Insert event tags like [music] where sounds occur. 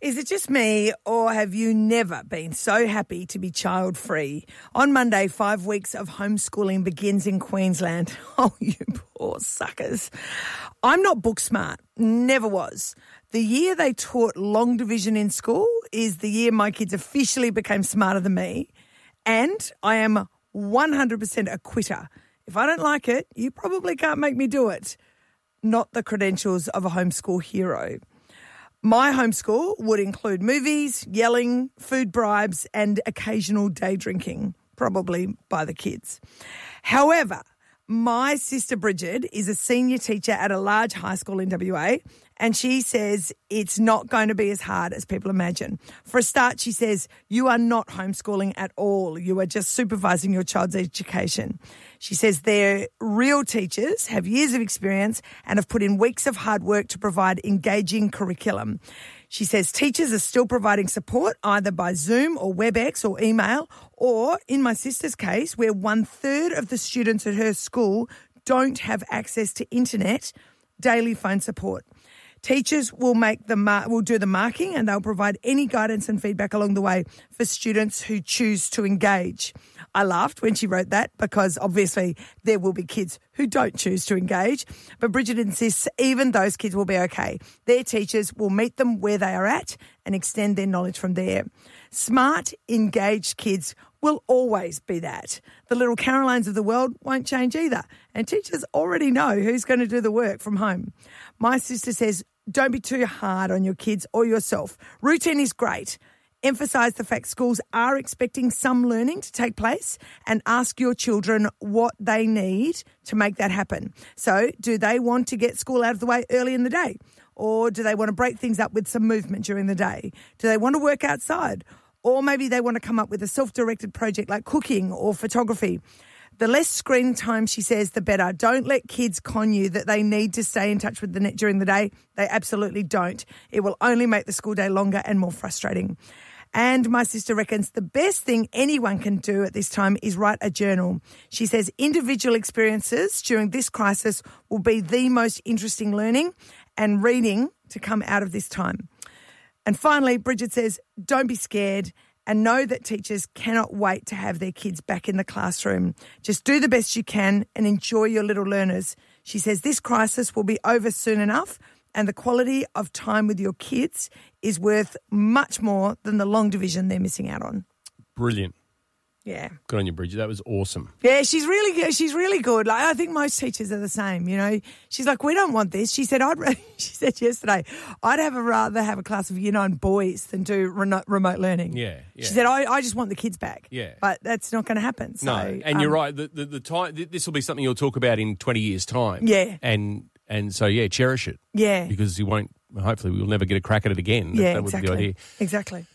Is it just me, or have you never been so happy to be child free? On Monday, five weeks of homeschooling begins in Queensland. [laughs] Oh, you poor suckers. I'm not book smart, never was. The year they taught long division in school is the year my kids officially became smarter than me. And I am 100% a quitter. If I don't like it, you probably can't make me do it. Not the credentials of a homeschool hero. My homeschool would include movies, yelling, food bribes, and occasional day drinking, probably by the kids. However, my sister Bridget is a senior teacher at a large high school in WA, and she says it's not going to be as hard as people imagine. For a start, she says, You are not homeschooling at all. You are just supervising your child's education. She says their real teachers have years of experience and have put in weeks of hard work to provide engaging curriculum. She says teachers are still providing support either by Zoom or WebEx or email, or in my sister's case, where one third of the students at her school don't have access to internet, daily phone support. Teachers will make the mar- will do the marking and they'll provide any guidance and feedback along the way for students who choose to engage. I laughed when she wrote that because obviously there will be kids who don't choose to engage. But Bridget insists even those kids will be okay. Their teachers will meet them where they are at and extend their knowledge from there. Smart, engaged kids will always be that. The little Carolines of the world won't change either. And teachers already know who's going to do the work from home. My sister says, don't be too hard on your kids or yourself. Routine is great. Emphasise the fact schools are expecting some learning to take place and ask your children what they need to make that happen. So, do they want to get school out of the way early in the day? Or do they want to break things up with some movement during the day? Do they want to work outside? Or maybe they want to come up with a self directed project like cooking or photography. The less screen time, she says, the better. Don't let kids con you that they need to stay in touch with the net during the day. They absolutely don't. It will only make the school day longer and more frustrating. And my sister reckons the best thing anyone can do at this time is write a journal. She says individual experiences during this crisis will be the most interesting learning and reading to come out of this time. And finally, Bridget says, don't be scared and know that teachers cannot wait to have their kids back in the classroom. Just do the best you can and enjoy your little learners. She says this crisis will be over soon enough and the quality of time with your kids is worth much more than the long division they're missing out on. Brilliant. Yeah. Good on you, Bridget. That was awesome. Yeah, she's really good. She's really good. Like I think most teachers are the same. You know, she's like, we don't want this. She said, I'd. [laughs] She said yesterday, I'd have a rather have a class of year nine boys than do remote, remote learning. Yeah, yeah. She said, I, I just want the kids back. Yeah. but that's not going to happen. So, No, and you're um, right. The, the, the time this will be something you'll talk about in 20 years' time. Yeah. and and so yeah, cherish it. Yeah. because you won't. Hopefully, we'll never get a crack at it again. That- Yeah, that would exactly. be the idea. Exactly.